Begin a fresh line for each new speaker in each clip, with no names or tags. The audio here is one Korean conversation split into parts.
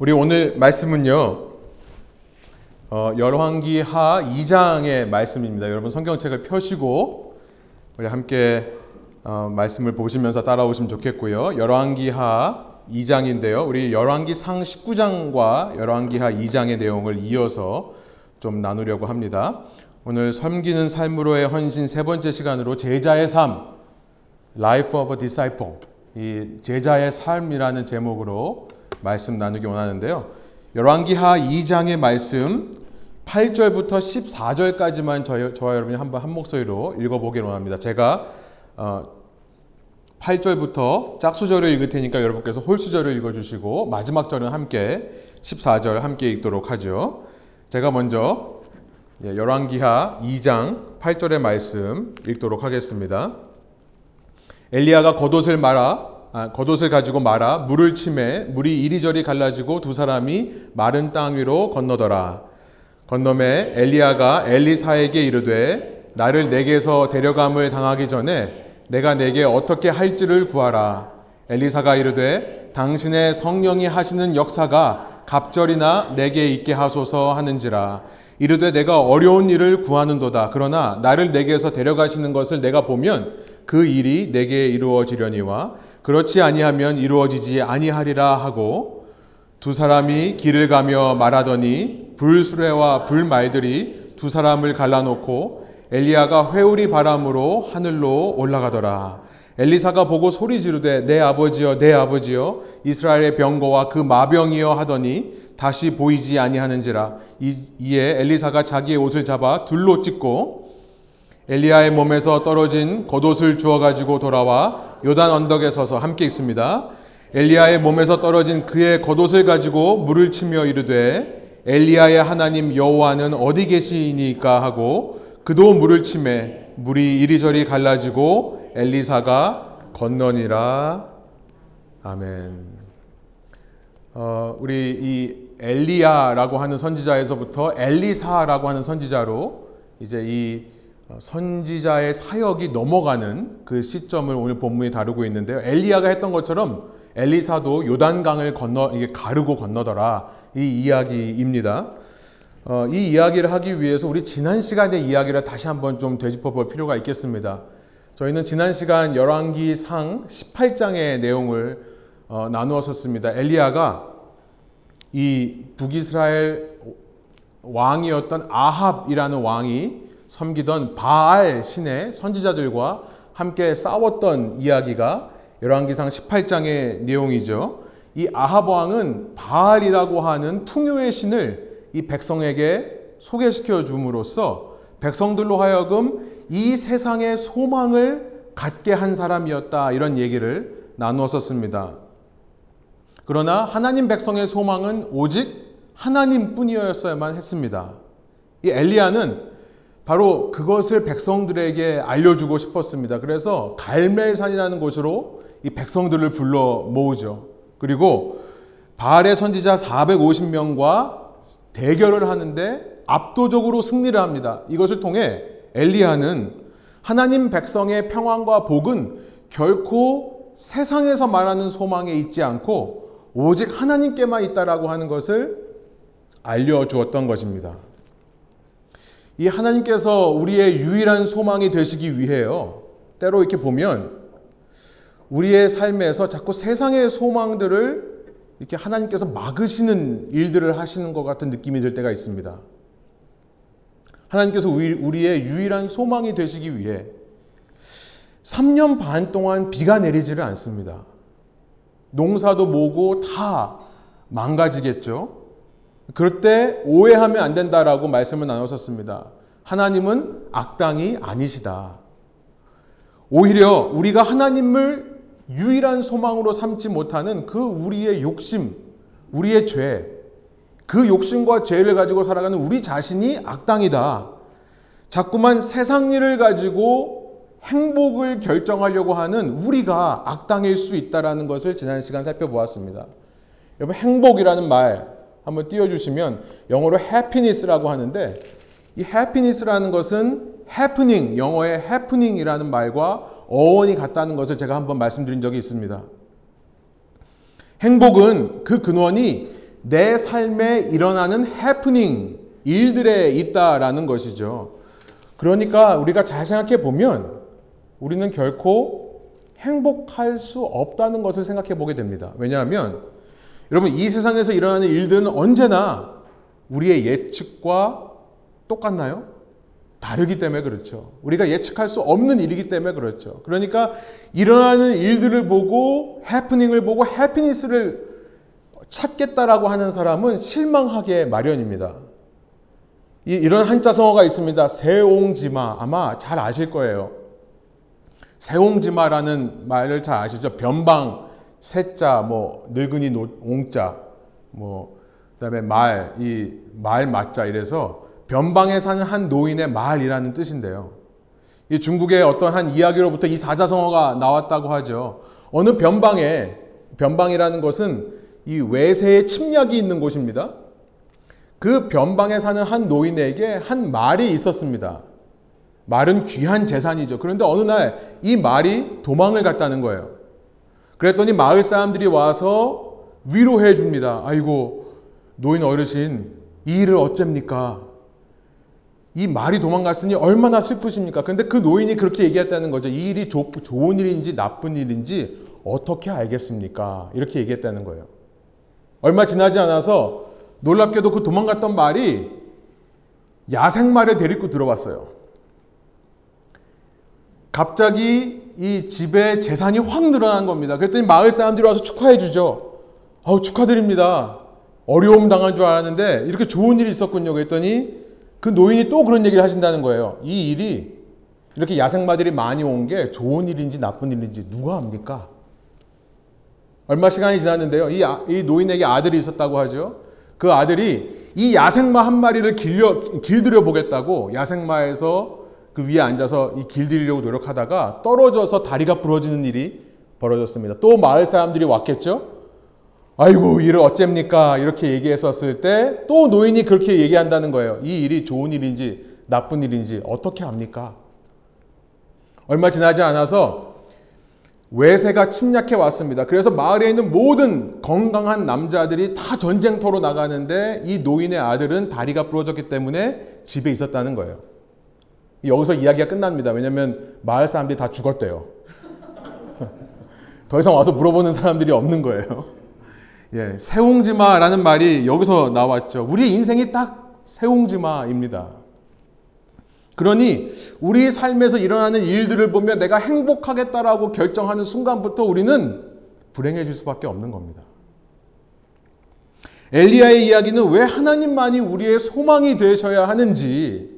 우리 오늘 말씀은요, 어, 열왕기 하 2장의 말씀입니다. 여러분 성경책을 펴시고 우리 함께 어, 말씀을 보시면서 따라오시면 좋겠고요. 열왕기 하 2장인데요. 우리 열왕기 상 19장과 열왕기 하 2장의 내용을 이어서 좀 나누려고 합니다. 오늘 섬기는 삶으로의 헌신 세 번째 시간으로 제자의 삶, Life of a Disciple, 이 제자의 삶이라는 제목으로 말씀 나누기 원하는데요. 열왕기하 2장의 말씀 8절부터 14절까지만 저, 저와 여러분이 한번 한 목소리로 읽어보기 원합니다. 제가 어, 8절부터 짝수절을 읽을 테니까 여러분께서 홀수절을 읽어주시고 마지막 절은 함께 14절 함께 읽도록 하죠. 제가 먼저 예, 열왕기하 2장 8절의 말씀 읽도록 하겠습니다. 엘리야가 겉옷을 말아 아, 겉옷을 가지고 말아 물을 치매 물이 이리저리 갈라지고 두 사람이 마른 땅 위로 건너더라. 건너매 엘리야가 엘리사에게 이르되 나를 내게서 데려감을 당하기 전에 내가 내게 어떻게 할지를 구하라. 엘리사가 이르되 당신의 성령이 하시는 역사가 갑절이나 내게 있게 하소서 하는지라. 이르되 내가 어려운 일을 구하는도다. 그러나 나를 내게서 데려가시는 것을 내가 보면 그 일이 내게 이루어지려니와 그렇지 아니하면 이루어지지 아니하리라 하고 두 사람이 길을 가며 말하더니 불수레와 불말들이 두 사람을 갈라놓고 엘리야가 회오리 바람으로 하늘로 올라가더라. 엘리사가 보고 소리 지르되 내 아버지여 내 아버지여 이스라엘의 병거와 그 마병이여 하더니 다시 보이지 아니하는지라 이에 엘리사가 자기의 옷을 잡아 둘로 찢고 엘리야의 몸에서 떨어진 겉옷을 주워 가지고 돌아와 요단 언덕에 서서 함께 있습니다. 엘리야의 몸에서 떨어진 그의 겉옷을 가지고 물을 치며 이르되 엘리야의 하나님 여호와는 어디 계시니까 하고 그도 물을 치매 물이 이리저리 갈라지고 엘리사가 건너니라 아멘. 어, 우리 이 엘리야라고 하는 선지자에서부터 엘리사라고 하는 선지자로 이제 이 선지자의 사역이 넘어가는 그 시점을 오늘 본문이 다루고 있는데요. 엘리야가 했던 것처럼 엘리사도 요단강을 건너 이게 가르고 건너더라 이 이야기입니다. 어, 이 이야기를 하기 위해서 우리 지난 시간의 이야기를 다시 한번 좀 되짚어 볼 필요가 있겠습니다. 저희는 지난 시간 열왕기상 18장의 내용을 어, 나누었었습니다. 엘리야가 이 북이스라엘 왕이었던 아합이라는 왕이 섬기던 바알 신의 선지자들과 함께 싸웠던 이야기가 열왕기상 18장의 내용이죠. 이 아합 왕은 바알이라고 하는 풍요의 신을 이 백성에게 소개시켜 줌으로써 백성들로 하여금 이 세상의 소망을 갖게 한 사람이었다 이런 얘기를 나누었었습니다. 그러나 하나님 백성의 소망은 오직 하나님뿐이었어야만 했습니다. 이 엘리야는 바로 그것을 백성들에게 알려주고 싶었습니다. 그래서 갈멜산이라는 곳으로 이 백성들을 불러 모으죠. 그리고 바알의 선지자 450명과 대결을 하는데 압도적으로 승리를 합니다. 이것을 통해 엘리야는 하나님 백성의 평안과 복은 결코 세상에서 말하는 소망에 있지 않고 오직 하나님께만 있다라고 하는 것을 알려주었던 것입니다. 이 하나님께서 우리의 유일한 소망이 되시기 위해요. 때로 이렇게 보면 우리의 삶에서 자꾸 세상의 소망들을 이렇게 하나님께서 막으시는 일들을 하시는 것 같은 느낌이 들 때가 있습니다. 하나님께서 우리의 유일한 소망이 되시기 위해 3년 반 동안 비가 내리지를 않습니다. 농사도 뭐고 다 망가지겠죠. 그럴 때 오해하면 안 된다라고 말씀을 나눴었습니다. 하나님은 악당이 아니시다. 오히려 우리가 하나님을 유일한 소망으로 삼지 못하는 그 우리의 욕심, 우리의 죄, 그 욕심과 죄를 가지고 살아가는 우리 자신이 악당이다. 자꾸만 세상 일을 가지고 행복을 결정하려고 하는 우리가 악당일 수 있다라는 것을 지난 시간 살펴보았습니다. 여러분 행복이라는 말 한번 띄워주시면 영어로 happiness라고 하는데 이 happiness라는 것은 happening, 영어의 happening이라는 말과 어원이 같다는 것을 제가 한번 말씀드린 적이 있습니다. 행복은 그 근원이 내 삶에 일어나는 해프닝, 일들에 있다라는 것이죠. 그러니까 우리가 잘 생각해 보면 우리는 결코 행복할 수 없다는 것을 생각해 보게 됩니다. 왜냐하면 여러분 이 세상에서 일어나는 일들은 언제나 우리의 예측과 똑같나요? 다르기 때문에 그렇죠. 우리가 예측할 수 없는 일이기 때문에 그렇죠. 그러니까 일어나는 일들을 보고 해프닝을 보고 해피니스를 찾겠다라고 하는 사람은 실망하게 마련입니다. 이, 이런 한자성어가 있습니다. 세옹지마. 아마 잘 아실 거예요. 세옹지마라는 말을 잘 아시죠? 변방, 세자, 뭐 늙은이 옹자, 뭐 그다음에 말, 이 말 맞자 이래서 변방에 사는 한 노인의 말이라는 뜻인데요. 이 중국의 어떤 한 이야기로부터 이 사자성어가 나왔다고 하죠. 어느 변방에 변방이라는 것은 이 외세의 침략이 있는 곳입니다. 그 변방에 사는 한 노인에게 한 말이 있었습니다. 말은 귀한 재산이죠. 그런데 어느 날 이 말이 도망을 갔다는 거예요. 그랬더니 마을 사람들이 와서 위로해 줍니다. 아이고, 노인 어르신, 이 일을 어쩝니까? 이 말이 도망갔으니 얼마나 슬프십니까? 근데 그 노인이 그렇게 얘기했다는 거죠. 이 일이 조, 좋은 일인지 나쁜 일인지 어떻게 알겠습니까? 이렇게 얘기했다는 거예요. 얼마 지나지 않아서 놀랍게도 그 도망갔던 말이 야생말을 데리고 들어왔어요. 갑자기 이 집에 재산이 확 늘어난 겁니다. 그랬더니 마을 사람들이 와서 축하해 주죠. 아우 축하드립니다. 어려움 당한 줄 알았는데 이렇게 좋은 일이 있었군요. 그랬더니 그 노인이 또 그런 얘기를 하신다는 거예요. 이 일이 이렇게 야생마들이 많이 온 게 좋은 일인지 나쁜 일인지 누가 압니까? 얼마 시간이 지났는데요. 이, 아, 이 노인에게 아들이 있었다고 하죠. 그 아들이 이 야생마 한 마리를 길려, 길들여 보겠다고 야생마에서 그 위에 앉아서 이 길들이려고 노력하다가 떨어져서 다리가 부러지는 일이 벌어졌습니다. 또 마을 사람들이 왔겠죠? 아이고, 일을 어쩝니까? 이렇게 얘기했었을 때 또 노인이 그렇게 얘기한다는 거예요. 이 일이 좋은 일인지 나쁜 일인지 어떻게 합니까? 얼마 지나지 않아서 외세가 침략해 왔습니다. 그래서 마을에 있는 모든 건강한 남자들이 다 전쟁터로 나가는데 이 노인의 아들은 다리가 부러졌기 때문에 집에 있었다는 거예요. 여기서 이야기가 끝납니다. 왜냐하면 마을 사람들이 다 죽었대요. 더 이상 와서 물어보는 사람들이 없는 거예요. 예, 세옹지마라는 말이 여기서 나왔죠. 우리 인생이 딱 세옹지마입니다. 그러니 우리 삶에서 일어나는 일들을 보며 내가 행복하겠다라고 결정하는 순간부터 우리는 불행해질 수밖에 없는 겁니다. 엘리야의 이야기는 왜 하나님만이 우리의 소망이 되셔야 하는지,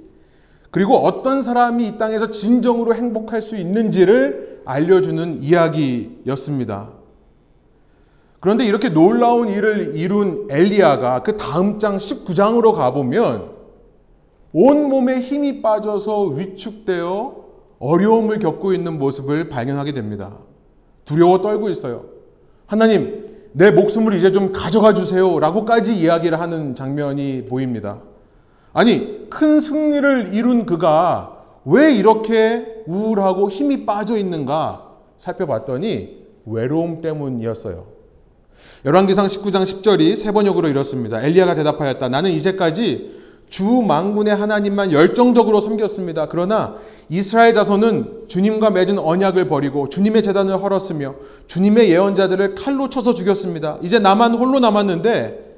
그리고 어떤 사람이 이 땅에서 진정으로 행복할 수 있는지를 알려주는 이야기였습니다. 그런데 이렇게 놀라운 일을 이룬 엘리야가 그 다음 장 19장으로 가보면 온몸에 힘이 빠져서 위축되어 어려움을 겪고 있는 모습을 발견하게 됩니다. 두려워 떨고 있어요. 하나님, 내 목숨을 이제 좀 가져가 주세요. 라고까지 이야기를 하는 장면이 보입니다. 아니, 큰 승리를 이룬 그가 왜 이렇게 우울하고 힘이 빠져 있는가 살펴봤더니 외로움 때문이었어요. 열왕기상 19장 10절이 세 번역으로 이렇습니다. 엘리야가 대답하였다. 나는 이제까지 주 망군의 하나님만 열정적으로 섬겼습니다. 그러나 이스라엘 자손은 주님과 맺은 언약을 버리고 주님의 재단을 헐었으며 주님의 예언자들을 칼로 쳐서 죽였습니다. 이제 나만 홀로 남았는데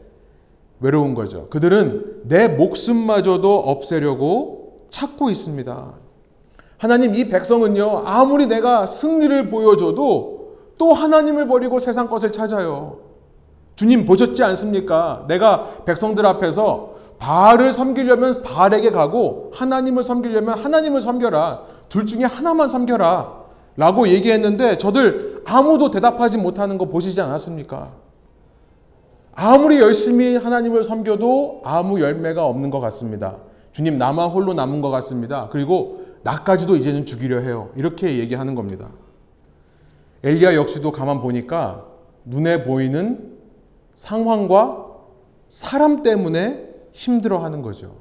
외로운 거죠. 그들은 내 목숨마저도 없애려고 찾고 있습니다. 하나님 이 백성은요 아무리 내가 승리를 보여줘도 또 하나님을 버리고 세상 것을 찾아요. 주님 보셨지 않습니까? 내가 백성들 앞에서 바알을 섬기려면 바알에게 가고 하나님을 섬기려면 하나님을 섬겨라. 둘 중에 하나만 섬겨라. 라고 얘기했는데 저들 아무도 대답하지 못하는 거 보시지 않았습니까? 아무리 열심히 하나님을 섬겨도 아무 열매가 없는 것 같습니다. 주님 나만 홀로 남은 것 같습니다. 그리고 나까지도 이제는 죽이려 해요. 이렇게 얘기하는 겁니다. 엘리야 역시도 가만 보니까 눈에 보이는 상황과 사람 때문에 힘들어 하는 거죠.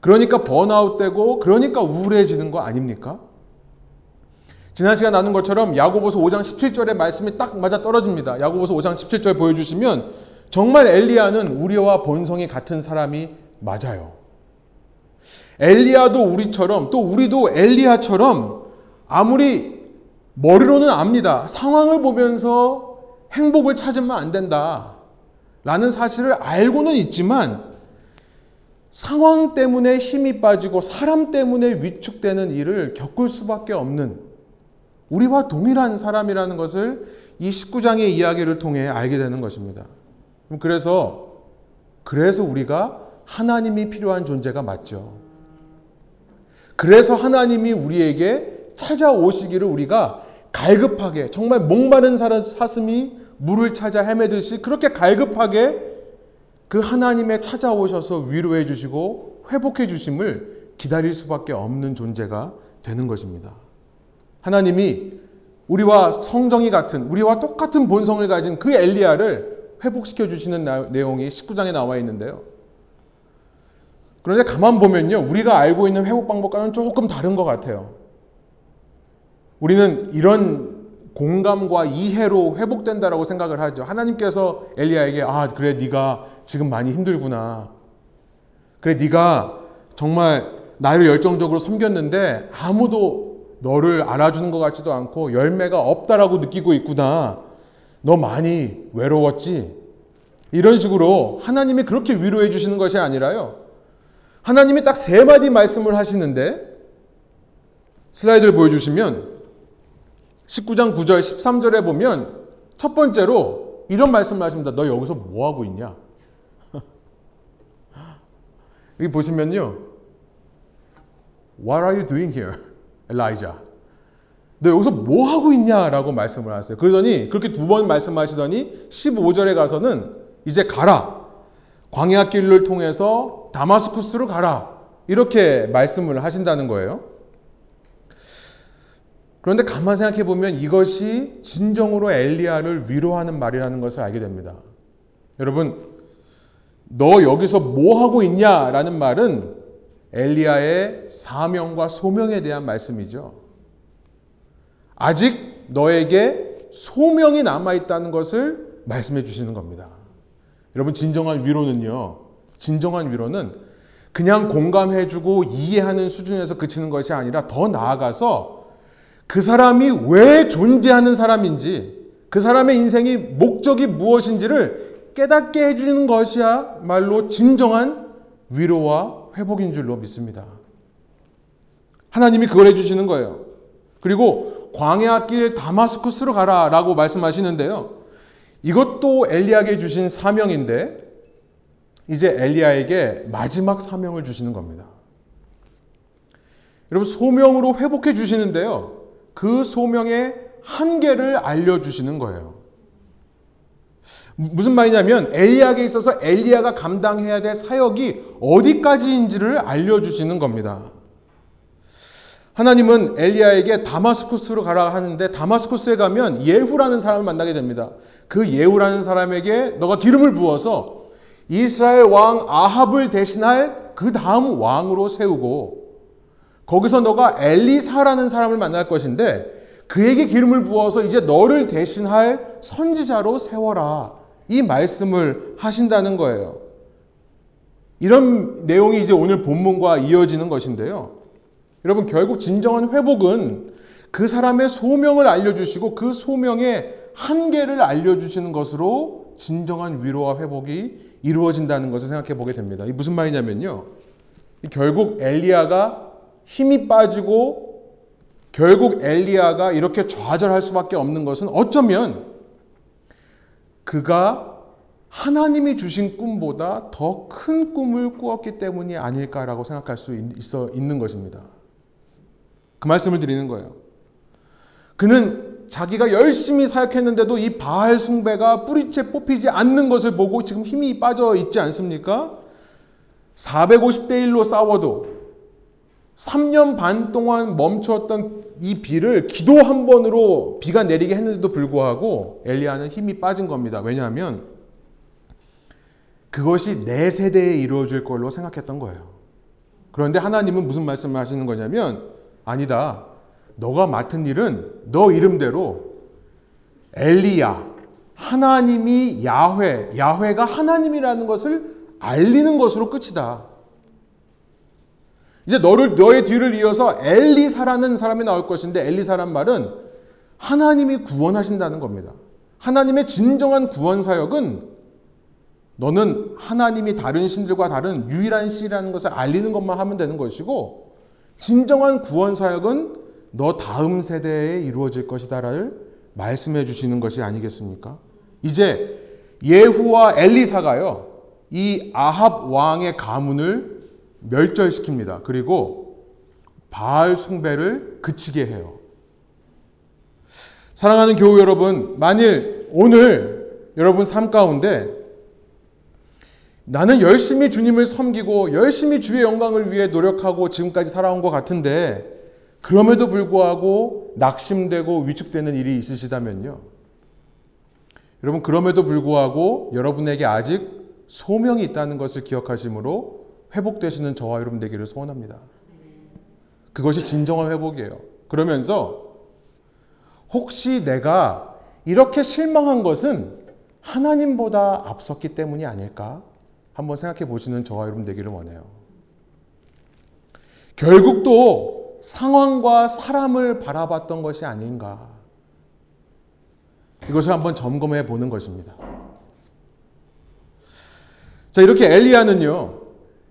그러니까 번아웃 되고 그러니까 우울해지는 거 아닙니까? 지난 시간 나눈 것처럼 야고보서 5장 17절의 말씀이 딱 맞아 떨어집니다. 야고보서 5장 17절 보여주시면 정말 엘리야는 우리와 본성이 같은 사람이 맞아요. 엘리야도 우리처럼 또 우리도 엘리야처럼 아무리 머리로는 압니다. 상황을 보면서 행복을 찾으면 안 된다. 라는 사실을 알고는 있지만 상황 때문에 힘이 빠지고 사람 때문에 위축되는 일을 겪을 수밖에 없는 우리와 동일한 사람이라는 것을 이 19장의 이야기를 통해 알게 되는 것입니다. 그래서 그래서 우리가 하나님이 필요한 존재가 맞죠. 그래서 하나님이 우리에게 찾아오시기를 우리가 갈급하게 정말 목마른 사슴이 물을 찾아 헤매듯이 그렇게 갈급하게 그 하나님의 찾아오셔서 위로해 주시고 회복해 주심을 기다릴 수밖에 없는 존재가 되는 것입니다. 하나님이 우리와 성정이 같은 우리와 똑같은 본성을 가진 그 엘리야를 회복시켜 주시는 내용이 19장에 나와 있는데요. 그런데 가만 보면요. 우리가 알고 있는 회복 방법과는 조금 다른 것 같아요. 우리는 이런 공감과 이해로 회복된다라고 생각을 하죠. 하나님께서 엘리야에게 아 그래 네가 지금 많이 힘들구나. 그래 네가 정말 나를 열정적으로 섬겼는데 아무도 너를 알아주는 것 같지도 않고 열매가 없다라고 느끼고 있구나. 너 많이 외로웠지? 이런 식으로 하나님이 그렇게 위로해 주시는 것이 아니라요. 하나님이 딱 세 마디 말씀을 하시는데 슬라이드를 보여주시면 19장 9절, 13절에 보면 첫 번째로 이런 말씀을 하십니다. 너 여기서 뭐 하고 있냐? 여기 보시면요. What are you doing here, Elijah? 너 여기서 뭐 하고 있냐라고 말씀을 하세요. 그러더니 그렇게 두 번 말씀하시더니 15절에 가서는 이제 가라. 광야 길을 통해서 다마스쿠스로 가라. 이렇게 말씀을 하신다는 거예요. 그런데 가만 생각해 보면 이것이 진정으로 엘리야를 위로하는 말이라는 것을 알게 됩니다. 여러분, 너 여기서 뭐 하고 있냐라는 말은 엘리야의 사명과 소명에 대한 말씀이죠. 아직 너에게 소명이 남아 있다는 것을 말씀해 주시는 겁니다. 여러분, 진정한 위로는요. 진정한 위로는 그냥 공감해 주고 이해하는 수준에서 그치는 것이 아니라 더 나아가서 그 사람이 왜 존재하는 사람인지, 그 사람의 인생이 목적이 무엇인지를 깨닫게 해주는 것이야말로 진정한 위로와 회복인 줄로 믿습니다. 하나님이 그걸 해주시는 거예요. 그리고 광야 길 다마스쿠스로 가라 라고 말씀하시는데요. 이것도 엘리야에게 주신 사명인데 이제 엘리야에게 마지막 사명을 주시는 겁니다. 여러분 소명으로 회복해 주시는데요. 그 소명의 한계를 알려 주시는 거예요. 무슨 말이냐면 엘리야에게 있어서 엘리야가 감당해야 될 사역이 어디까지인지를 알려주시는 겁니다. 하나님은 엘리야에게 다마스쿠스로 가라 하는데 다마스쿠스에 가면 예후라는 사람을 만나게 됩니다. 그 예후라는 사람에게 너가 기름을 부어서 이스라엘 왕 아합을 대신할 그 다음 왕으로 세우고 거기서 너가 엘리사라는 사람을 만날 것인데 그에게 기름을 부어서 이제 너를 대신할 선지자로 세워라. 이 말씀을 하신다는 거예요. 이런 내용이 이제 오늘 본문과 이어지는 것인데요. 여러분, 결국 진정한 회복은 그 사람의 소명을 알려주시고 그 소명의 한계를 알려주시는 것으로 진정한 위로와 회복이 이루어진다는 것을 생각해 보게 됩니다. 이 무슨 말이냐면요. 결국 엘리야가 힘이 빠지고 결국 엘리야가 이렇게 좌절할 수밖에 없는 것은 어쩌면 그가 하나님이 주신 꿈보다 더 큰 꿈을 꾸었기 때문이 아닐까라고 생각할 수 있어 있는 것입니다. 그 말씀을 드리는 거예요. 그는 자기가 열심히 사역했는데도 이 바알 숭배가 뿌리채 뽑히지 않는 것을 보고 지금 힘이 빠져 있지 않습니까? 450대 1로 싸워도 3년 반 동안 멈추었던 이 비를 기도 한 번으로 비가 내리게 했는데도 불구하고 엘리야는 힘이 빠진 겁니다. 왜냐하면 그것이 내 세대에 이루어질 걸로 생각했던 거예요. 그런데 하나님은 무슨 말씀을 하시는 거냐면 아니다. 너가 맡은 일은 너 이름대로 엘리야, 하나님이 야훼, 야훼가 하나님이라는 것을 알리는 것으로 끝이다. 이제 너를 너의 뒤를 이어서 엘리사라는 사람이 나올 것인데 엘리사란 말은 하나님이 구원하신다는 겁니다. 하나님의 진정한 구원 사역은 너는 하나님이 다른 신들과 다른 유일한 신이라는 것을 알리는 것만 하면 되는 것이고 진정한 구원 사역은 너 다음 세대에 이루어질 것이다를 말씀해 주시는 것이 아니겠습니까? 이제 예후와 엘리사가요. 이 아합 왕의 가문을 멸절시킵니다. 그리고 바알 숭배를 그치게 해요. 사랑하는 교우 여러분, 만일 오늘 여러분 삶 가운데 나는 열심히 주님을 섬기고 열심히 주의 영광을 위해 노력하고 지금까지 살아온 것 같은데 그럼에도 불구하고 낙심되고 위축되는 일이 있으시다면요. 여러분, 그럼에도 불구하고 여러분에게 아직 소명이 있다는 것을 기억하시므로 회복되시는 저와 여러분 되기를 소원합니다. 그것이 진정한 회복이에요. 그러면서 혹시 내가 이렇게 실망한 것은 하나님보다 앞섰기 때문이 아닐까? 한번 생각해 보시는 저와 여러분 되기를 원해요. 결국 또 상황과 사람을 바라봤던 것이 아닌가. 이것을 한번 점검해 보는 것입니다. 자, 이렇게 엘리야는요,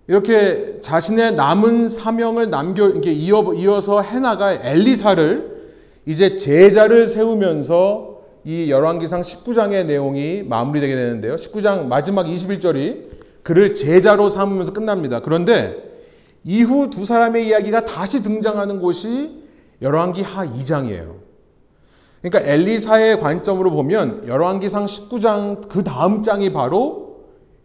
이렇게 자신의 남은 사명을 남겨, 이렇게 이어, 이어서 해나갈 엘리사를 이제 제자를 세우면서 이 열왕기상 19장의 내용이 마무리되게 되는데요. 19장 마지막 21절이 그를 제자로 삼으면서 끝납니다. 그런데 이후 두 사람의 이야기가 다시 등장하는 곳이 열왕기 하 2장이에요. 그러니까 엘리사의 관점으로 보면 열왕기상 19장 그 다음 장이 바로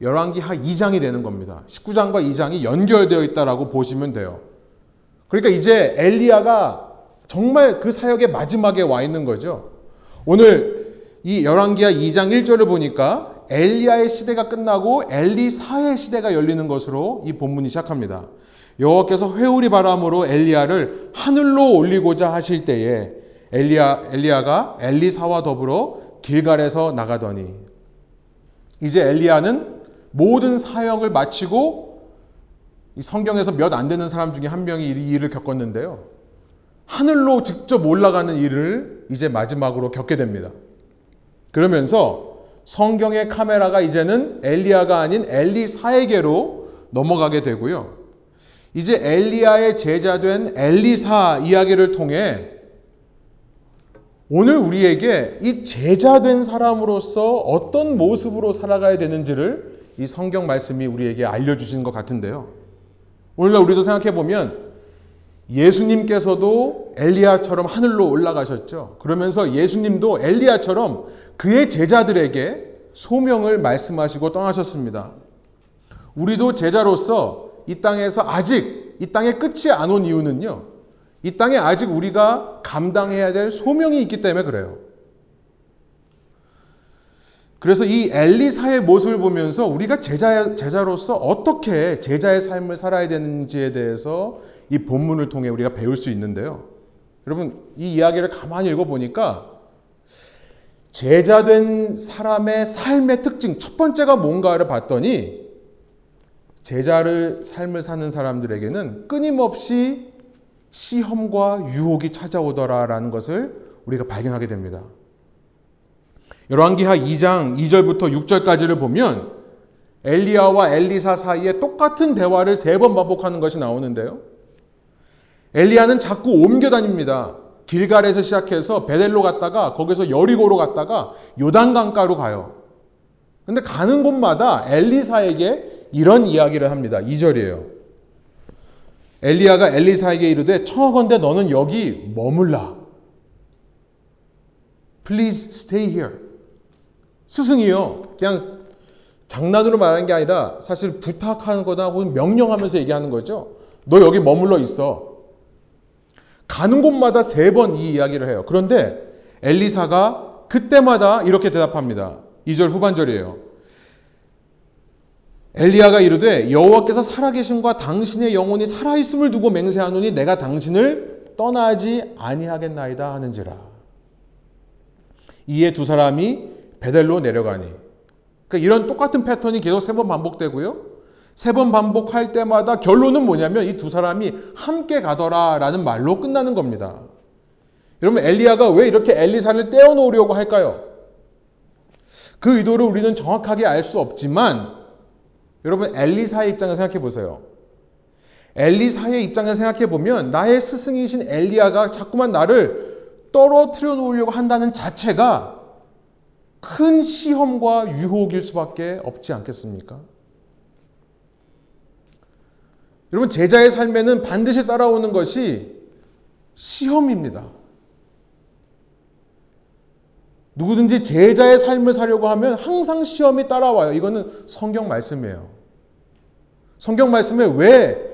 열왕기 하 2장이 되는 겁니다. 19장과 2장이 연결되어 있다라고 보시면 돼요. 그러니까 이제 엘리야가 정말 그 사역의 마지막에 와 있는 거죠. 오늘 이 열왕기하 2장 1절을 보니까 엘리야의 시대가 끝나고 엘리사의 시대가 열리는 것으로 이 본문이 시작합니다. 여호와께서 회오리 바람으로 엘리야를 하늘로 올리고자 하실 때에 엘리야 엘리야가 엘리사와 더불어 길갈에서 나가더니 이제 엘리야는 모든 사역을 마치고 성경에서 몇 안 되는 사람 중에 한 명이 이 일을 겪었는데요. 하늘로 직접 올라가는 일을 이제 마지막으로 겪게 됩니다. 그러면서 성경의 카메라가 이제는 엘리야가 아닌 엘리사에게로 넘어가게 되고요. 이제 엘리야의 제자된 엘리사 이야기를 통해 오늘 우리에게 이 제자된 사람으로서 어떤 모습으로 살아가야 되는지를 이 성경 말씀이 우리에게 알려주시는 것 같은데요. 오늘날 우리도 생각해 보면 예수님께서도 엘리야처럼 하늘로 올라가셨죠. 그러면서 예수님도 엘리야처럼 그의 제자들에게 소명을 말씀하시고 떠나셨습니다. 우리도 제자로서 이 땅에서 아직 이 땅의 끝이 안 온 이유는요. 이 땅에 아직 우리가 감당해야 될 소명이 있기 때문에 그래요. 그래서 이 엘리사의 모습을 보면서 우리가 제자, 제자로서 어떻게 제자의 삶을 살아야 되는지에 대해서 이 본문을 통해 우리가 배울 수 있는데요. 여러분, 이 이야기를 가만히 읽어보니까 제자된 사람의 삶의 특징, 첫 번째가 뭔가를 봤더니 제자를 삶을 사는 사람들에게는 끊임없이 시험과 유혹이 찾아오더라라는 것을 우리가 발견하게 됩니다. 열왕기하 2장 2절부터 6절까지를 보면 엘리야와 엘리사 사이에 똑같은 대화를 세 번 반복하는 것이 나오는데요. 엘리야는 자꾸 옮겨 다닙니다. 길갈에서 시작해서 베델로 갔다가 거기서 여리고로 갔다가 요단강가로 가요. 근데 가는 곳마다 엘리사에게 이런 이야기를 합니다. 2절이에요. 엘리야가 엘리사에게 이르되 청하건대 너는 여기 머물라. Please stay here. 스승이요. 그냥 장난으로 말하는 게 아니라 사실 부탁하는 거다 혹은 명령하면서 얘기하는 거죠. 너 여기 머물러 있어. 가는 곳마다 세 번 이 이야기를 해요. 그런데 엘리사가 그때마다 이렇게 대답합니다. 2절 후반절이에요. 엘리야가 이르되 여호와께서 살아계심과 당신의 영혼이 살아있음을 두고 맹세하노니 내가 당신을 떠나지 아니하겠나이다 하는지라. 이에 두 사람이 베델로 내려가니. 그러니까 이런 똑같은 패턴이 계속 세 번 반복되고요. 세 번 반복할 때마다 결론은 뭐냐면 이 두 사람이 함께 가더라라는 말로 끝나는 겁니다. 여러분 엘리야가 왜 이렇게 엘리사를 떼어놓으려고 할까요? 그 의도를 우리는 정확하게 알 수 없지만 여러분 엘리사의 입장에서 생각해 보세요. 엘리사의 입장에서 생각해 보면 나의 스승이신 엘리야가 자꾸만 나를 떨어뜨려 놓으려고 한다는 자체가 큰 시험과 유혹일 수밖에 없지 않겠습니까? 여러분 제자의 삶에는 반드시 따라오는 것이 시험입니다. 누구든지 제자의 삶을 살려고 하면 항상 시험이 따라와요. 이거는 성경 말씀이에요. 성경 말씀에 왜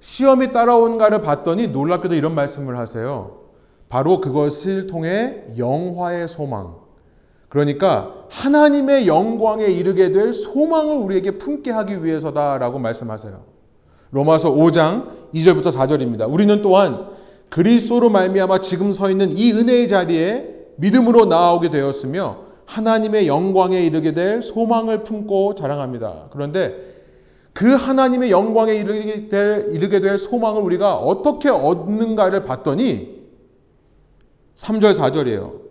시험이 따라오는가를 봤더니 놀랍게도 이런 말씀을 하세요. 바로 그것을 통해 영화의 소망. 그러니까 하나님의 영광에 이르게 될 소망을 우리에게 품게 하기 위해서다라고 말씀하세요. 로마서 5장 2절부터 4절입니다. 우리는 또한 그리스도로 말미암아 지금 서 있는 이 은혜의 자리에 믿음으로 나아오게 되었으며 하나님의 영광에 이르게 될 소망을 품고 자랑합니다. 그런데 그 하나님의 영광에 이르게 될, 이르게 될 소망을 우리가 어떻게 얻는가를 봤더니 3절, 4절이에요.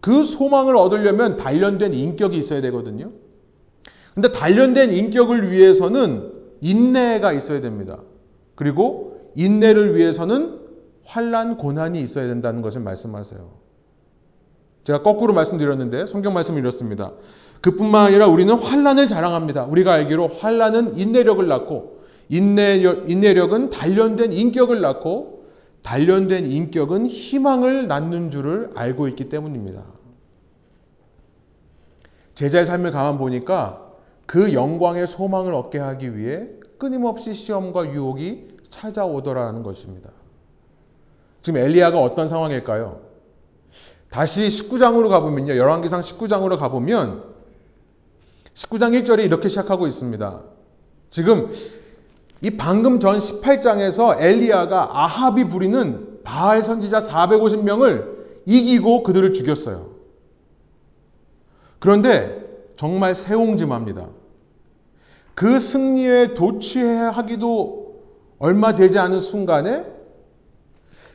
그 소망을 얻으려면 단련된 인격이 있어야 되거든요. 근데 단련된 인격을 위해서는 인내가 있어야 됩니다. 그리고 인내를 위해서는 환란 고난이 있어야 된다는 것을 말씀하세요. 제가 거꾸로 말씀드렸는데 성경 말씀이 이렇습니다. 그뿐만 아니라 우리는 환란을 자랑합니다. 우리가 알기로 환란은 인내력을 낳고 인내력, 인내력은 단련된 인격을 낳고 단련된 인격은 희망을 낳는 줄을 알고 있기 때문입니다. 제자의 삶을 가만 보니까 그 영광의 소망을 얻게 하기 위해 끊임없이 시험과 유혹이 찾아오더라는 것입니다. 지금 엘리야가 어떤 상황일까요? 다시 19장으로 가보면요. 열왕기상 19장으로 가보면 19장 1절이 이렇게 시작하고 있습니다. 지금 이 방금 전 18장에서 엘리야가 아합이 부리는 바알 선지자 450명을 이기고 그들을 죽였어요. 그런데 정말 새옹지마입니다. 그 승리에 도취하기도 얼마 되지 않은 순간에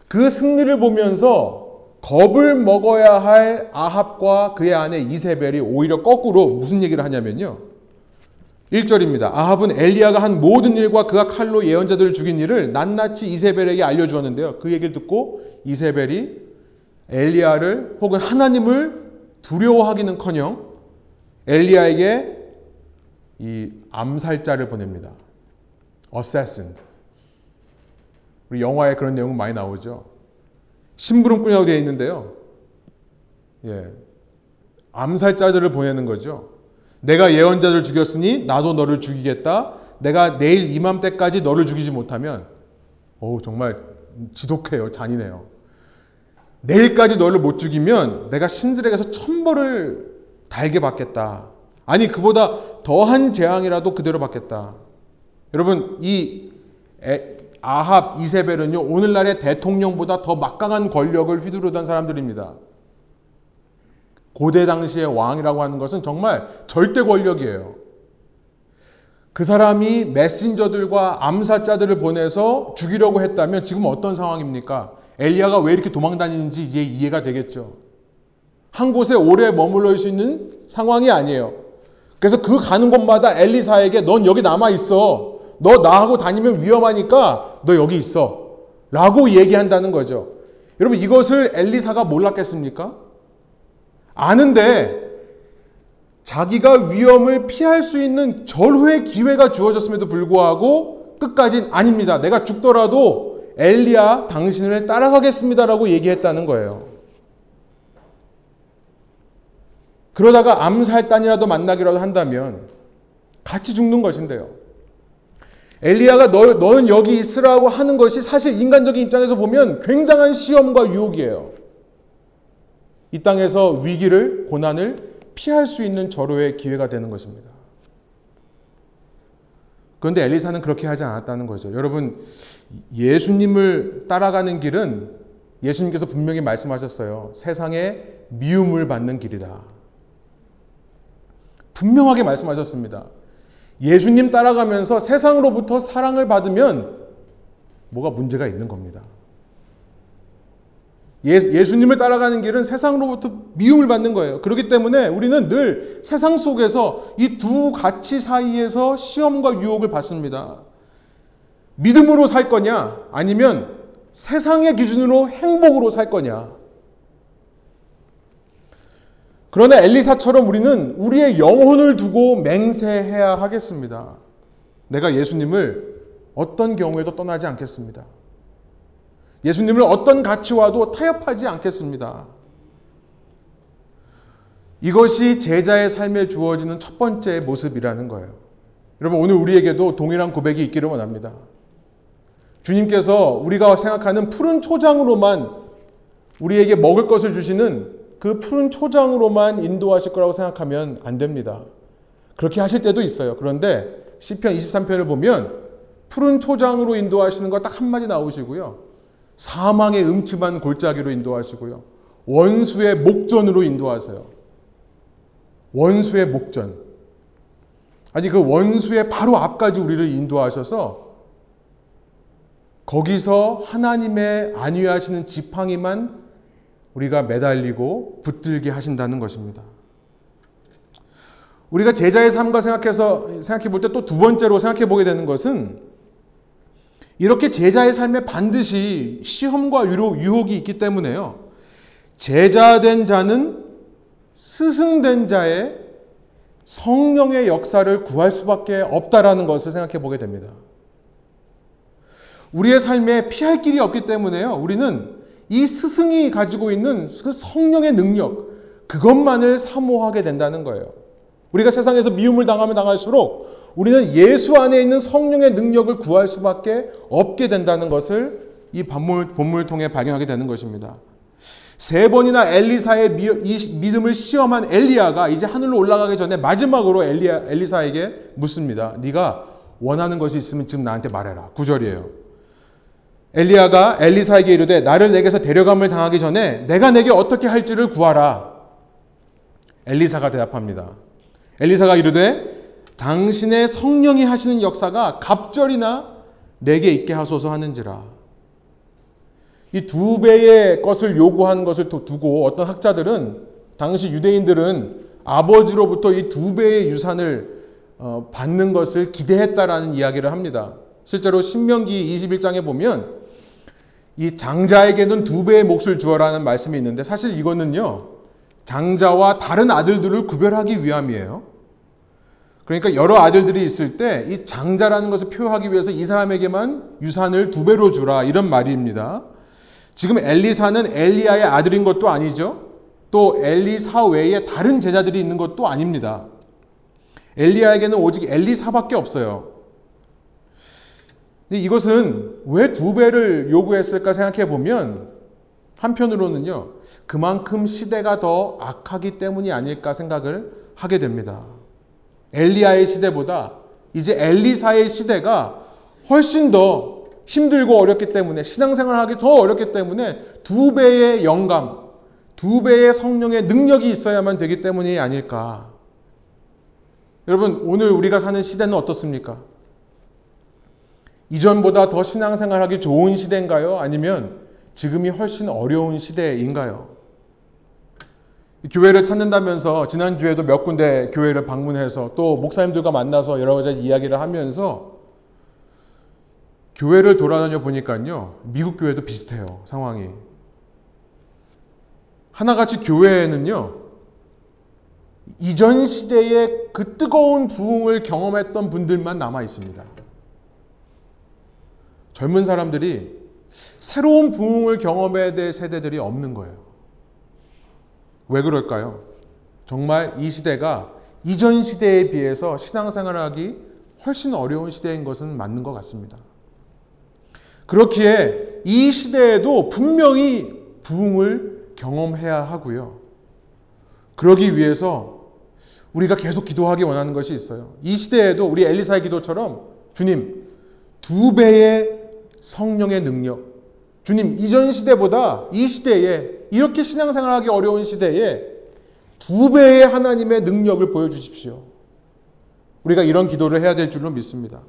그 승리를 보면서 겁을 먹어야 할 아합과 그의 아내 이세벨이 오히려 거꾸로 무슨 얘기를 하냐면요. 1절입니다. 아합은 엘리야가 한 모든 일과 그가 칼로 예언자들을 죽인 일을 낱낱이 이세벨에게 알려주었는데요. 그 얘기를 듣고 이세벨이 엘리야를 혹은 하나님을 두려워하기는커녕 엘리야에게 이 암살자를 보냅니다. assassin. 우리 영화에 그런 내용 많이 나오죠. 심부름꾼이라고 되어 있는데요. 예. 암살자들을 보내는 거죠. 내가 예언자를 죽였으니 나도 너를 죽이겠다. 내가 내일 이맘때까지 너를 죽이지 못하면, 어우, 정말 지독해요. 잔인해요. 내일까지 너를 못 죽이면 내가 신들에게서 천벌을 달게 받겠다. 아니, 그보다 더한 재앙이라도 그대로 받겠다. 여러분, 이 아합, 이세벨은요, 오늘날의 대통령보다 더 막강한 권력을 휘두르던 사람들입니다. 고대 당시의 왕이라고 하는 것은 정말 절대 권력이에요. 그 사람이 메신저들과 암살자들을 보내서 죽이려고 했다면 지금 어떤 상황입니까? 엘리야가 왜 이렇게 도망 다니는지 이해, 이해가 되겠죠. 한 곳에 오래 머물러 있을 수 있는 상황이 아니에요. 그래서 그 가는 곳마다 엘리사에게 넌 여기 남아 있어. 너 나하고 다니면 위험하니까 너 여기 있어. 라고 얘기한다는 거죠. 여러분 이것을 엘리사가 몰랐겠습니까? 아는데 자기가 위험을 피할 수 있는 절호의 기회가 주어졌음에도 불구하고 끝까지 아닙니다. 내가 죽더라도 엘리야 당신을 따라가겠습니다라고 얘기했다는 거예요. 그러다가 암살단이라도 만나기라도 한다면 같이 죽는 것인데요. 엘리야가 너, 너는 여기 있으라고 하는 것이 사실 인간적인 입장에서 보면 굉장한 시험과 유혹이에요. 이 땅에서 위기를, 고난을 피할 수 있는 절호의 기회가 되는 것입니다. 그런데 엘리사는 그렇게 하지 않았다는 거죠. 여러분, 예수님을 따라가는 길은 예수님께서 분명히 말씀하셨어요. 세상에 미움을 받는 길이다. 분명하게 말씀하셨습니다. 예수님 따라가면서 세상으로부터 사랑을 받으면 뭐가 문제가 있는 겁니다. 예, 예수님을 따라가는 길은 세상으로부터 미움을 받는 거예요. 그렇기 때문에 우리는 늘 세상 속에서 이 두 가치 사이에서 시험과 유혹을 받습니다. 믿음으로 살 거냐, 아니면 세상의 기준으로 행복으로 살 거냐. 그러나 엘리사처럼 우리는 우리의 영혼을 두고 맹세해야 하겠습니다. 내가 예수님을 어떤 경우에도 떠나지 않겠습니다. 예수님을 어떤 가치와도 타협하지 않겠습니다. 이것이 제자의 삶에 주어지는 첫 번째 모습이라는 거예요. 여러분, 오늘 우리에게도 동일한 고백이 있기를 원합니다. 주님께서 우리가 생각하는 푸른 초장으로만 우리에게 먹을 것을 주시는 그 푸른 초장으로만 인도하실 거라고 생각하면 안 됩니다. 그렇게 하실 때도 있어요. 그런데 시편 23편을 보면 푸른 초장으로 인도하시는 거 딱 한마디 나오시고요. 사망의 음침한 골짜기로 인도하시고요. 원수의 목전으로 인도하세요. 원수의 목전. 아니 그 원수의 바로 앞까지 우리를 인도하셔서 거기서 하나님의 안위하시는 지팡이만 우리가 매달리고 붙들게 하신다는 것입니다. 우리가 제자의 삶과 생각해서 생각해 볼 때 또 두 번째로 생각해 보게 되는 것은 이렇게 제자의 삶에 반드시 시험과 유혹이 있기 때문에요. 제자된 자는 스승된 자의 성령의 역사를 구할 수밖에 없다라는 것을 생각해 보게 됩니다. 우리의 삶에 피할 길이 없기 때문에요. 우리는 이 스승이 가지고 있는 그 성령의 능력, 그것만을 사모하게 된다는 거예요. 우리가 세상에서 미움을 당하면 당할수록 우리는 예수 안에 있는 성령의 능력을 구할 수밖에 없게 된다는 것을 이 본문, 본문을 통해 발견하게 되는 것입니다. 세 번이나 엘리사의 이 믿음을 시험한 엘리야가 이제 하늘로 올라가기 전에 마지막으로 엘리야, 엘리사에게 묻습니다. 네가 원하는 것이 있으면 지금 나한테 말해라. 구절이에요. 엘리야가 엘리사에게 이르되 나를 내게서 데려감을 당하기 전에 내가 내게 어떻게 할지를 구하라. 엘리사가 대답합니다. 엘리사가 이르되 당신의 성령이 하시는 역사가 갑절이나 내게 있게 하소서 하는지라. 이 두 배의 것을 요구한 것을 두고 어떤 학자들은 당시 유대인들은 아버지로부터 이 두 배의 유산을 어, 받는 것을 기대했다라는 이야기를 합니다. 실제로 신명기 21장에 보면 이 장자에게는 두 배의 몫을 주어라는 말씀이 있는데 사실 이거는요 장자와 다른 아들들을 구별하기 위함이에요. 그러니까 여러 아들들이 있을 때 이 장자라는 것을 표하기 위해서 이 사람에게만 유산을 두 배로 주라 이런 말입니다. 지금 엘리사는 엘리야의 아들인 것도 아니죠. 또 엘리사 외에 다른 제자들이 있는 것도 아닙니다. 엘리야에게는 오직 엘리사밖에 없어요. 이것은 왜 두 배를 요구했을까 생각해 보면 한편으로는요, 그만큼 시대가 더 악하기 때문이 아닐까 생각을 하게 됩니다. 엘리야의 시대보다 이제 엘리사의 시대가 훨씬 더 힘들고 어렵기 때문에 신앙생활 하기 더 어렵기 때문에 두 배의 영감, 두 배의 성령의 능력이 있어야만 되기 때문이 아닐까. 여러분, 오늘 우리가 사는 시대는 어떻습니까? 이전보다 더 신앙생활 하기 좋은 시대인가요? 아니면 지금이 훨씬 어려운 시대인가요? 교회를 찾는다면서 지난주에도 몇 군데 교회를 방문해서 또 목사님들과 만나서 여러 가지 이야기를 하면서 교회를 돌아다녀 보니까요. 미국 교회도 비슷해요. 상황이. 하나같이 교회에는요. 이전 시대의 그 뜨거운 부흥을 경험했던 분들만 남아 있습니다. 젊은 사람들이 새로운 부흥을 경험해야 될 세대들이 없는 거예요. 왜 그럴까요? 정말 이 시대가 이전 시대에 비해서 신앙생활하기 훨씬 어려운 시대인 것은 맞는 것 같습니다. 그렇기에 이 시대에도 분명히 부흥을 경험해야 하고요. 그러기 위해서 우리가 계속 기도하기 원하는 것이 있어요. 이 시대에도 우리 엘리사의 기도처럼 주님, 두 배의 성령의 능력. 주님, 이전 시대보다 이 시대에, 이렇게 신앙생활하기 어려운 시대에 두 배의 하나님의 능력을 보여주십시오. 우리가 이런 기도를 해야 될 줄로 믿습니다.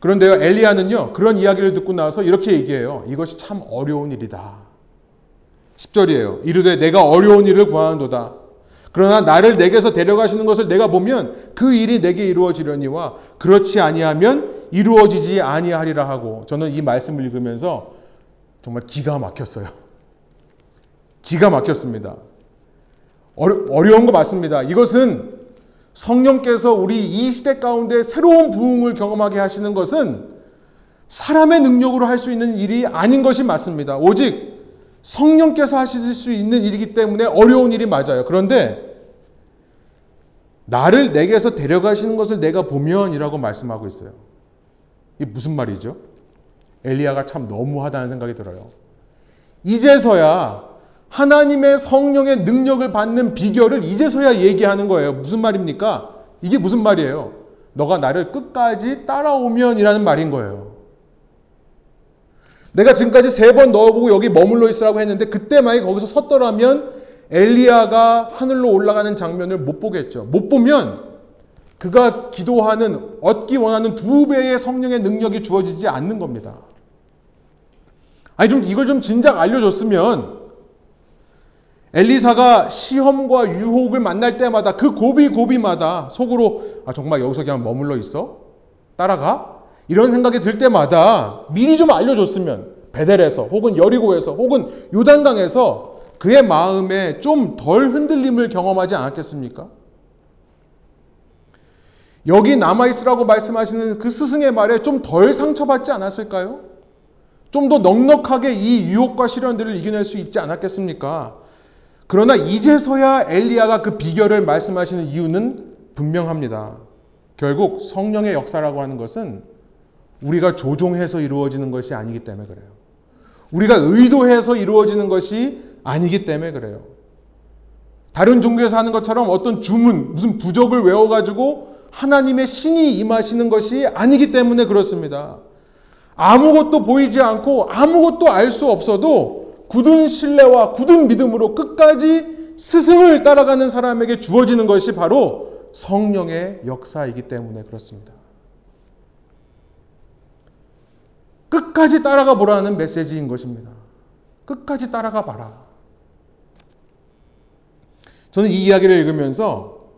그런데요, 엘리야는요, 그런 이야기를 듣고 나서 이렇게 얘기해요. 이것이 참 어려운 일이다. 10절이에요. 이르되 내가 어려운 일을 구하는도다. 그러나 나를 내게서 데려가시는 것을 내가 보면 그 일이 내게 이루어지려니와 그렇지 아니하면 이루어지지 아니하리라 하고 저는 이 말씀을 읽으면서 정말 기가 막혔어요. 기가 막혔습니다. 어려, 어려운 거 맞습니다. 이것은 성령께서 우리 이 시대 가운데 새로운 부흥을 경험하게 하시는 것은 사람의 능력으로 할 수 있는 일이 아닌 것이 맞습니다. 오직 성령께서 하실 수 있는 일이기 때문에 어려운 일이 맞아요. 그런데 나를 내게서 데려가시는 것을 내가 보면이라고 말씀하고 있어요. 이게 무슨 말이죠? 엘리야가 참 너무하다는 생각이 들어요. 이제서야 하나님의 성령의 능력을 받는 비결을 이제서야 얘기하는 거예요. 무슨 말입니까? 이게 무슨 말이에요? 너가 나를 끝까지 따라오면이라는 말인 거예요. 내가 지금까지 세 번 넣어보고 여기 머물러 있으라고 했는데 그때 만약 거기서 섰더라면 엘리야가 하늘로 올라가는 장면을 못 보겠죠. 못 보면 그가 기도하는 얻기 원하는 두 배의 성령의 능력이 주어지지 않는 겁니다. 아니 좀 이걸 좀 진작 알려줬으면 엘리사가 시험과 유혹을 만날 때마다 그 고비 고비마다 속으로 아 정말 여기서 그냥 머물러 있어? 따라가? 이런 생각이 들 때마다 미리 좀 알려줬으면 베델에서 혹은 여리고에서 혹은 요단강에서 그의 마음에 좀 덜 흔들림을 경험하지 않았겠습니까? 여기 남아있으라고 말씀하시는 그 스승의 말에 좀 덜 상처받지 않았을까요? 좀 더 넉넉하게 이 유혹과 시련들을 이겨낼 수 있지 않았겠습니까? 그러나 이제서야 엘리야가 그 비결을 말씀하시는 이유는 분명합니다. 결국 성령의 역사라고 하는 것은 우리가 조종해서 이루어지는 것이 아니기 때문에 그래요. 우리가 의도해서 이루어지는 것이 아니기 때문에 그래요. 다른 종교에서 하는 것처럼 어떤 주문, 무슨 부적을 외워가지고 하나님의 신이 임하시는 것이 아니기 때문에 그렇습니다. 아무것도 보이지 않고 아무것도 알 수 없어도 굳은 신뢰와 굳은 믿음으로 끝까지 스승을 따라가는 사람에게 주어지는 것이 바로 성령의 역사이기 때문에 그렇습니다. 끝까지 따라가 보라는 메시지인 것입니다. 끝까지 따라가 봐라. 저는 이 이야기를 읽으면서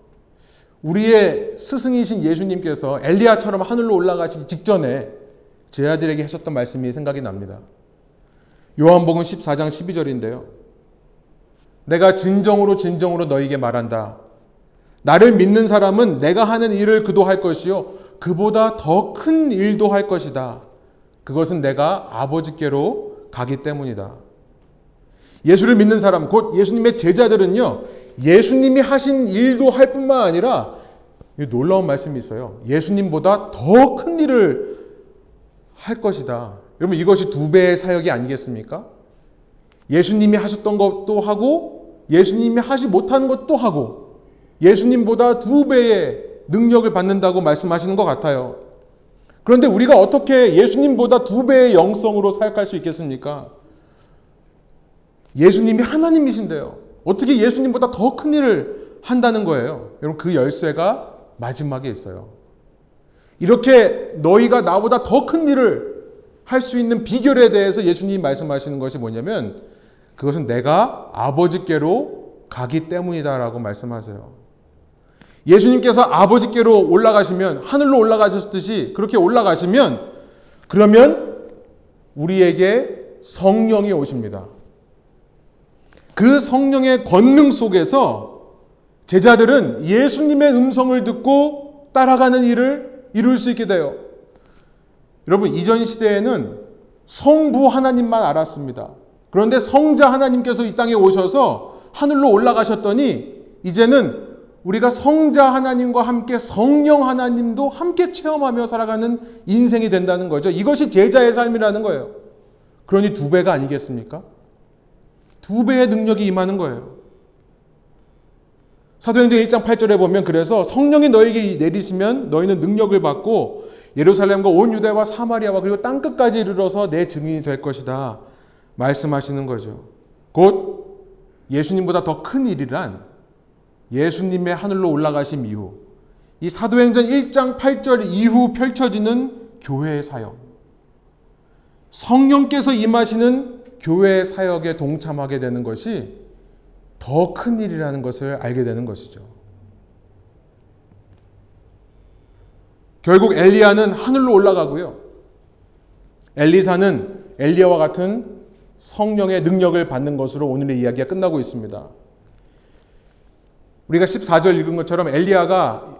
우리의 스승이신 예수님께서 엘리야처럼 하늘로 올라가시기 직전에 제 아들에게 하셨던 말씀이 생각이 납니다. 요한복음 14장 12절인데요. 내가 진정으로 진정으로 너에게 말한다. 나를 믿는 사람은 내가 하는 일을 그도 할 것이요. 그보다 더 큰 일도 할 것이다. 그것은 내가 아버지께로 가기 때문이다. 예수를 믿는 사람, 곧 예수님의 제자들은요, 예수님이 하신 일도 할 뿐만 아니라 놀라운 말씀이 있어요. 예수님보다 더 큰 일을 할 것이다. 여러분 이것이 두 배의 사역이 아니겠습니까? 예수님이 하셨던 것도 하고 예수님이 하지 못한 것도 하고 예수님보다 두 배의 능력을 받는다고 말씀하시는 것 같아요. 그런데 우리가 어떻게 예수님보다 두 배의 영성으로 사역할 수 있겠습니까? 예수님이 하나님이신데요. 어떻게 예수님보다 더 큰 일을 한다는 거예요? 여러분 그 열쇠가 마지막에 있어요. 이렇게 너희가 나보다 더 큰 일을 할 수 있는 비결에 대해서 예수님이 말씀하시는 것이 뭐냐면 그것은 내가 아버지께로 가기 때문이다라고 말씀하세요. 예수님께서 아버지께로 올라가시면 하늘로 올라가셨듯이 그렇게 올라가시면 그러면 우리에게 성령이 오십니다. 그 성령의 권능 속에서 제자들은 예수님의 음성을 듣고 따라가는 일을 이룰 수 있게 돼요. 여러분, 이전 시대에는 성부 하나님만 알았습니다. 그런데 성자 하나님께서 이 땅에 오셔서 하늘로 올라가셨더니 이제는 우리가 성자 하나님과 함께 성령 하나님도 함께 체험하며 살아가는 인생이 된다는 거죠. 이것이 제자의 삶이라는 거예요. 그러니 두 배가 아니겠습니까? 두 배의 능력이 임하는 거예요. 사도행전 1장 8절에 보면 그래서 성령이 너에게 내리시면 너희는 능력을 받고 예루살렘과 온 유대와 사마리아와 그리고 땅 끝까지 이르러서 내 증인이 될 것이다. 말씀하시는 거죠. 곧 예수님보다 더 큰 일이란 예수님의 하늘로 올라가심 이후 이 사도행전 1장 8절 이후 펼쳐지는 교회의 사역. 성령께서 임하시는 교회의 사역에 동참하게 되는 것이 더 큰 일이라는 것을 알게 되는 것이죠. 결국 엘리야는 하늘로 올라가고요. 엘리사는 엘리야와 같은 성령의 능력을 받는 것으로 오늘의 이야기가 끝나고 있습니다. 우리가 14절 읽은 것처럼 엘리야가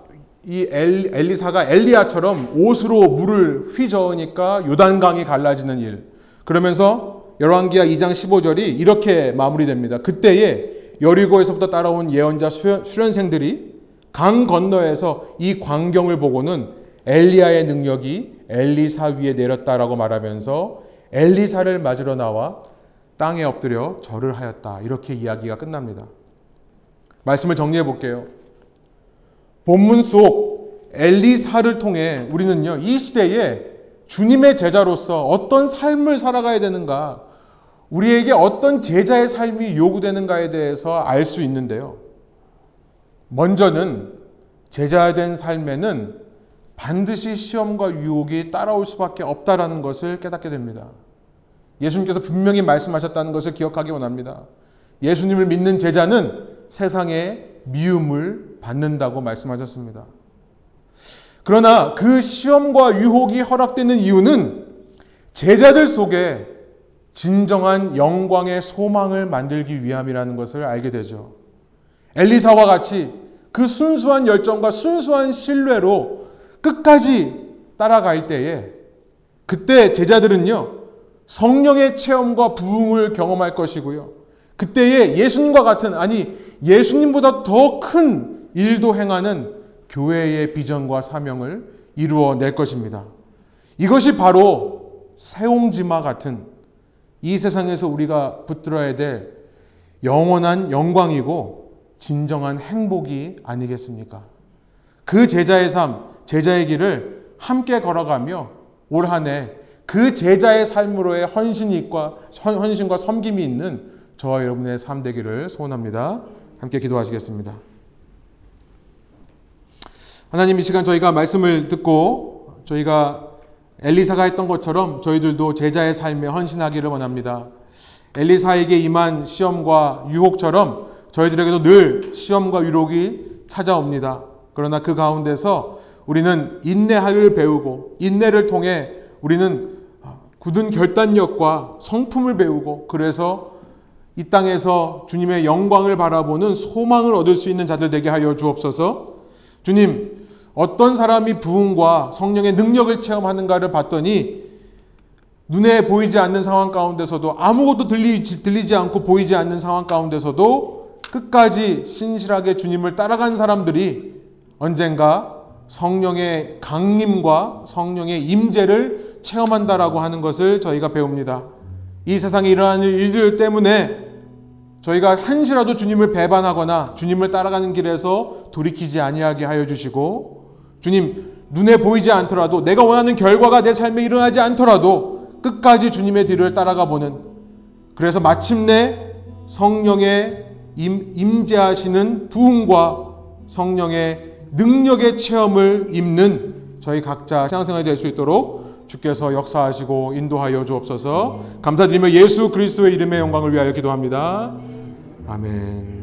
이 엘, 리사가 엘리야처럼 옷으로 물을 휘저으니까 요단강이 갈라지는 일. 그러면서 열왕기하 2장 15절이 이렇게 마무리됩니다. 그때에 여리고에서부터 따라온 예언자 수련생들이 강 건너에서 이 광경을 보고는 엘리야의 능력이 엘리사 위에 내렸다라고 말하면서 엘리사를 맞으러 나와 땅에 엎드려 절을 하였다. 이렇게 이야기가 끝납니다. 말씀을 정리해 볼게요. 본문 속 엘리사를 통해 우리는요, 이 시대에 주님의 제자로서 어떤 삶을 살아가야 되는가, 우리에게 어떤 제자의 삶이 요구되는가에 대해서 알 수 있는데요. 먼저는 제자된 삶에는 반드시 시험과 유혹이 따라올 수밖에 없다라는 것을 깨닫게 됩니다. 예수님께서 분명히 말씀하셨다는 것을 기억하기 원합니다. 예수님을 믿는 제자는 세상의 미움을 받는다고 말씀하셨습니다. 그러나 그 시험과 유혹이 허락되는 이유는 제자들 속에 진정한 영광의 소망을 만들기 위함이라는 것을 알게 되죠. 엘리사와 같이 그 순수한 열정과 순수한 신뢰로 끝까지 따라갈 때에 그때 제자들은요, 성령의 체험과 부흥을 경험할 것이고요. 그때에 예수님과 같은, 아니, 예수님보다 더 큰 일도 행하는 교회의 비전과 사명을 이루어 낼 것입니다. 이것이 바로 새옹지마 같은 이 세상에서 우리가 붙들어야 될 영원한 영광이고 진정한 행복이 아니겠습니까? 그 제자의 삶, 제자의 길을 함께 걸어가며 올 한 해 그 제자의 삶으로의 헌신과, 헌신과 섬김이 있는 저와 여러분의 삶 되기를 소원합니다. 함께 기도하시겠습니다. 하나님 이 시간 저희가 말씀을 듣고 저희가 엘리사가 했던 것처럼 저희들도 제자의 삶에 헌신하기를 원합니다. 엘리사에게 임한 시험과 유혹처럼 저희들에게도 늘 시험과 유혹이 찾아옵니다. 그러나 그 가운데서 우리는 인내를 배우고 인내를 통해 우리는 굳은 결단력과 성품을 배우고 그래서 이 땅에서 주님의 영광을 바라보는 소망을 얻을 수 있는 자들 되게 하여 주옵소서. 주님, 어떤 사람이 부흥과 성령의 능력을 체험하는가를 봤더니 눈에 보이지 않는 상황 가운데서도 아무것도 들리지, 들리지 않고 보이지 않는 상황 가운데서도 끝까지 신실하게 주님을 따라간 사람들이 언젠가 성령의 강림과 성령의 임재를 체험한다라고 하는 것을 저희가 배웁니다. 이 세상에 일어나는 일들 때문에 저희가 한시라도 주님을 배반하거나 주님을 따라가는 길에서 돌이키지 아니하게 하여 주시고 주님 눈에 보이지 않더라도 내가 원하는 결과가 내 삶에 일어나지 않더라도 끝까지 주님의 뒤를 따라가 보는 그래서 마침내 성령의 임, 임재하시는 부흥과 성령의 능력의 체험을 입는 저희 각자 신앙생활이 될 수 있도록 주께서 역사하시고 인도하여 주옵소서 감사드리며 예수 그리스도의 이름의 영광을 위하여 기도합니다. 아멘.